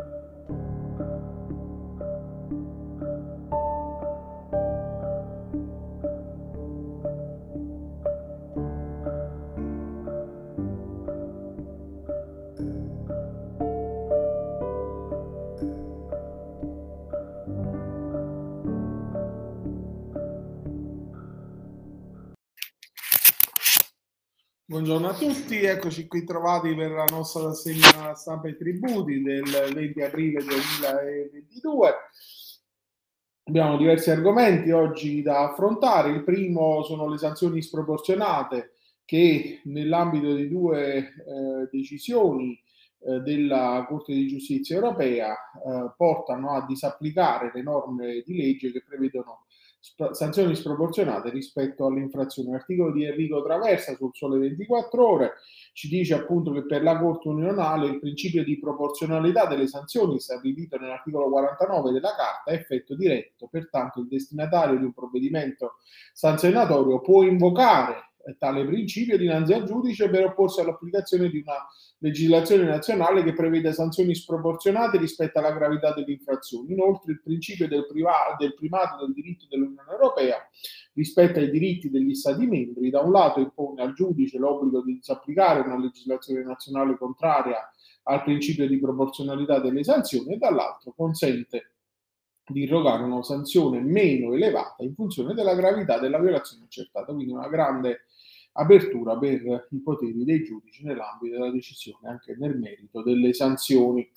Thank you. Buongiorno a tutti, eccoci qui trovati per la nostra rassegna stampa e tributi del 20 aprile 2022. Abbiamo diversi argomenti oggi da affrontare. Il primo sono le sanzioni sproporzionate che nell'ambito di due eh, decisioni eh, della Corte di Giustizia europea eh, portano a disapplicare le norme di legge che prevedono sanzioni sproporzionate rispetto alle infrazioni. L'articolo di Enrico Traversa sul Sole 24 Ore ci dice appunto che per la Corte unionale il principio di proporzionalità delle sanzioni stabilito nell'articolo 49 della Carta è effetto diretto, pertanto il destinatario di un provvedimento sanzionatorio può invocare tale principio dinanzi al giudice per opporsi all'applicazione di una legislazione nazionale che prevede sanzioni sproporzionate rispetto alla gravità dell'infrazione. Inoltre il principio del, priva- del primato del diritto dell'Unione Europea rispetto ai diritti degli Stati membri, da un lato impone al giudice l'obbligo di disapplicare una legislazione nazionale contraria al principio di proporzionalità delle sanzioni e dall'altro consente di irrogare una sanzione meno elevata in funzione della gravità della violazione accertata. Quindi una grande apertura per i poteri dei giudici nell'ambito della decisione, anche nel merito delle sanzioni.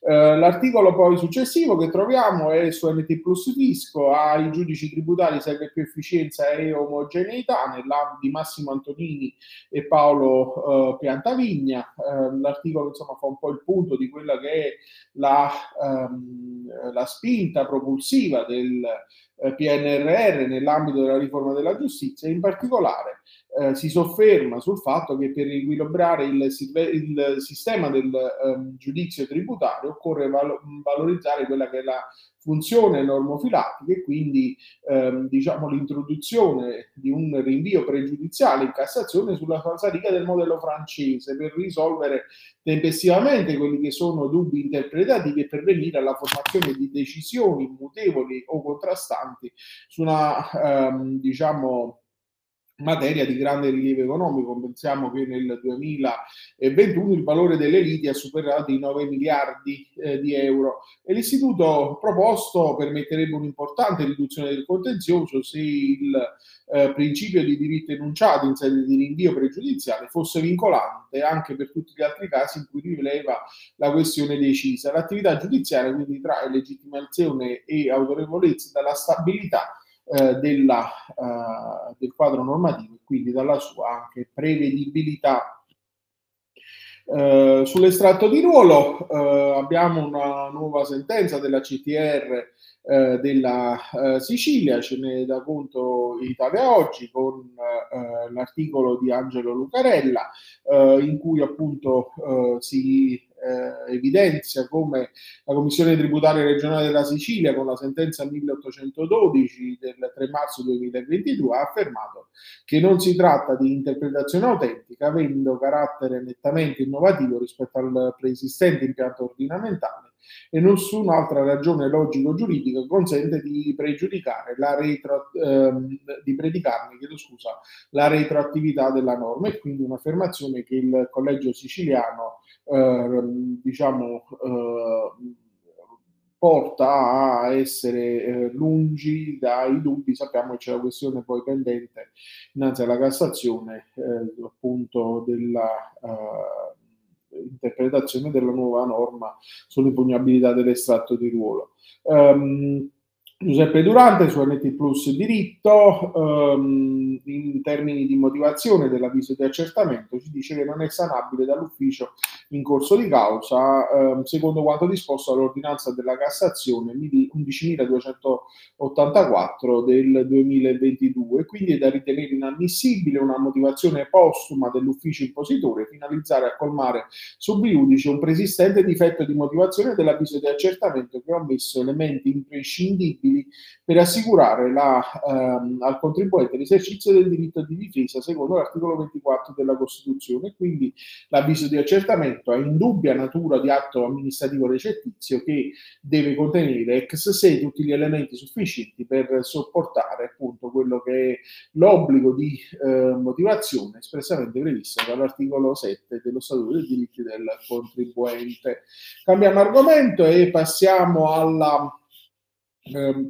Eh, l'articolo poi successivo che troviamo è su NT Plus Fisco, ai giudici tributari serve più efficienza e omogeneità nell'ambito di Massimo Antonini e Paolo eh, Piantavigna. Eh, l'articolo insomma fa un po' il punto di quella che è la, ehm, la spinta propulsiva del eh, PNRR nell'ambito della riforma della giustizia, in particolare eh, si sofferma sul fatto che per equilibrare il, il sistema del um, giudizio tributario occorre val- valorizzare quella che è la funzione normofilattica e quindi ehm, diciamo, l'introduzione di un rinvio pregiudiziale in Cassazione sulla falsariga del modello francese per risolvere tempestivamente quelli che sono dubbi interpretativi e pervenire alla formazione di decisioni mutevoli o contrastanti su una ehm, diciamo materia di grande rilievo economico. Pensiamo che nel 2021 il valore delle liti ha superato i 9 miliardi eh, di euro e l'istituto proposto permetterebbe un'importante riduzione del contenzioso se il eh, principio di diritto enunciato in sede di rinvio pregiudiziale fosse vincolante anche per tutti gli altri casi in cui rileva la questione decisa. L'attività giudiziaria quindi trae legittimazione e autorevolezza dalla stabilità eh, della, eh, del quadro normativo e quindi dalla sua anche prevedibilità. Eh, sull'estratto di ruolo eh, abbiamo una nuova sentenza della CTR eh, della eh, Sicilia, ce ne dà conto Italia Oggi con l'articolo di Angelo Lucarella in cui appunto si eh, evidenzia come la Commissione tributaria regionale della Sicilia con la sentenza 1812 del 3 marzo 2022 ha affermato che non si tratta di interpretazione autentica avendo carattere nettamente innovativo rispetto al preesistente impianto ordinamentale e nessun'altra ragione logico-giuridica consente di pregiudicare la retro, ehm, di predicarne, chiedo scusa, la retroattività della norma e quindi un'affermazione che il collegio siciliano eh, diciamo eh, porta a essere eh, lungi dai dubbi. Sappiamo che c'è la questione poi pendente innanzi alla Cassazione, eh, appunto della eh, interpretazione della nuova norma sull'impugnabilità dell'estratto di ruolo. Um, Giuseppe Durante su NT Plus diritto, um, in termini di motivazione dell'avviso di accertamento, ci dice che non è sanabile dall'ufficio in corso di causa, um, secondo quanto disposto dall'ordinanza della Cassazione 11.284 del 2022, quindi è da ritenere inammissibile una motivazione postuma dell'ufficio impositore finalizzare a colmare subiudice un preesistente difetto di motivazione dell'avviso di accertamento che ha messo elementi imprescindibili disponibili per assicurare la, ehm, al contribuente l'esercizio del diritto di difesa secondo l'articolo 24 della Costituzione. Quindi l'avviso di accertamento è indubbia natura di atto amministrativo recettizio che deve contenere ex se tutti gli elementi sufficienti per sopportare appunto quello che è l'obbligo di eh, motivazione espressamente previsto dall'articolo 7 dello Statuto dei diritti del contribuente. Cambiamo argomento e passiamo alla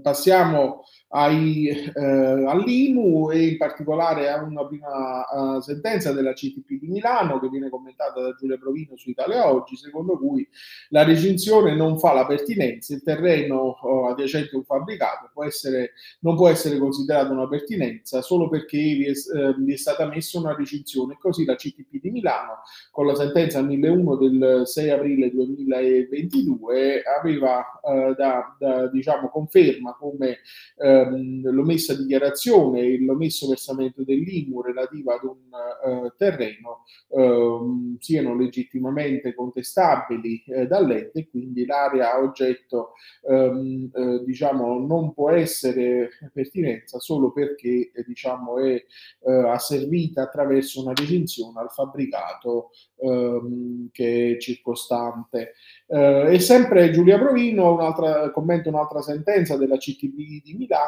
passiamo ai, eh, all'IMU e in particolare a una prima uh, sentenza della CTP di Milano che viene commentata da Giulia Provino su Italia Oggi, secondo cui la recinzione non fa la pertinenza, il terreno uh, adiacente a un fabbricato può essere, non può essere considerato una pertinenza solo perché vi è, uh, vi è stata messa una recinzione. Così la CTP di Milano, con la sentenza 1001 del 6 aprile 2022, aveva da, da diciamo, conferma come ehm, l'omessa dichiarazione e l'omesso versamento dell'IMU relativa ad un eh, terreno ehm, siano legittimamente contestabili eh, dall'ente quindi l'area oggetto ehm, eh, diciamo, non può essere pertinenza solo perché eh, diciamo, è eh, asservita attraverso una recinzione al fabbricato ehm, che è circostante. Eh, e sempre Giulia Provino un'altra, commenta un'altra sentenza della CTB di Milano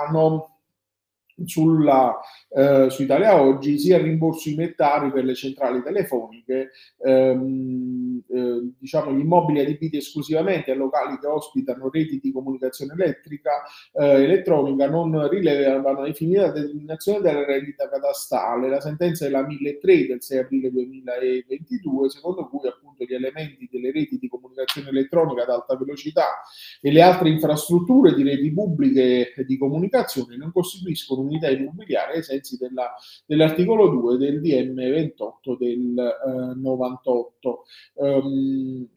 sulla, eh, su Italia Oggi sia il rimborso inettari per le centrali telefoniche, ehm, eh, diciamo gli immobili adibiti esclusivamente a locali che ospitano reti di comunicazione elettrica, eh, elettronica non rilevano ai fini della determinazione della rendita catastale. La sentenza è la 1003 del 6 aprile 2022, secondo cui appunto gli elementi delle reti di comunicazione elettronica ad alta velocità e le altre infrastrutture di reti pubbliche di comunicazione non costituiscono unità immobiliare ai sensi della, dell'articolo 2 del DM 28 del eh, 98. Um,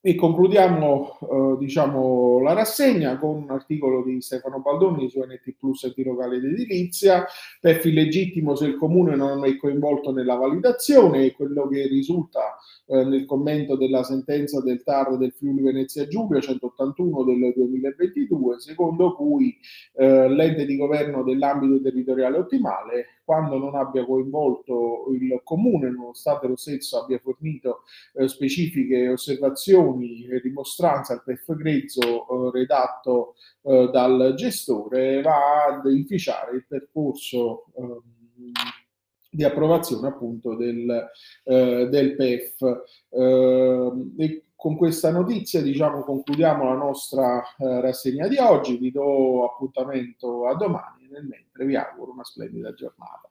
e concludiamo eh, diciamo, la rassegna con un articolo di Stefano Baldoni su NT Plus e di locale d'edilizia. PEF illegittimo se il comune non è coinvolto nella validazione e quello che risulta eh, nel commento della sentenza del TAR del Friuli Venezia Giulia 181 del 2022, secondo cui eh, l'ente di governo dell'ambito territoriale ottimale quando non abbia coinvolto il comune, nonostante lo stesso abbia fornito eh, specifiche osservazioni e dimostranze al PEF grezzo eh, redatto eh, dal gestore, va ad inficiare il percorso ehm, di approvazione appunto del, eh, del PEF. Eh, e con questa notizia diciamo concludiamo la nostra eh, rassegna di oggi, vi do appuntamento a domani nel mentre vi auguro una splendida giornata.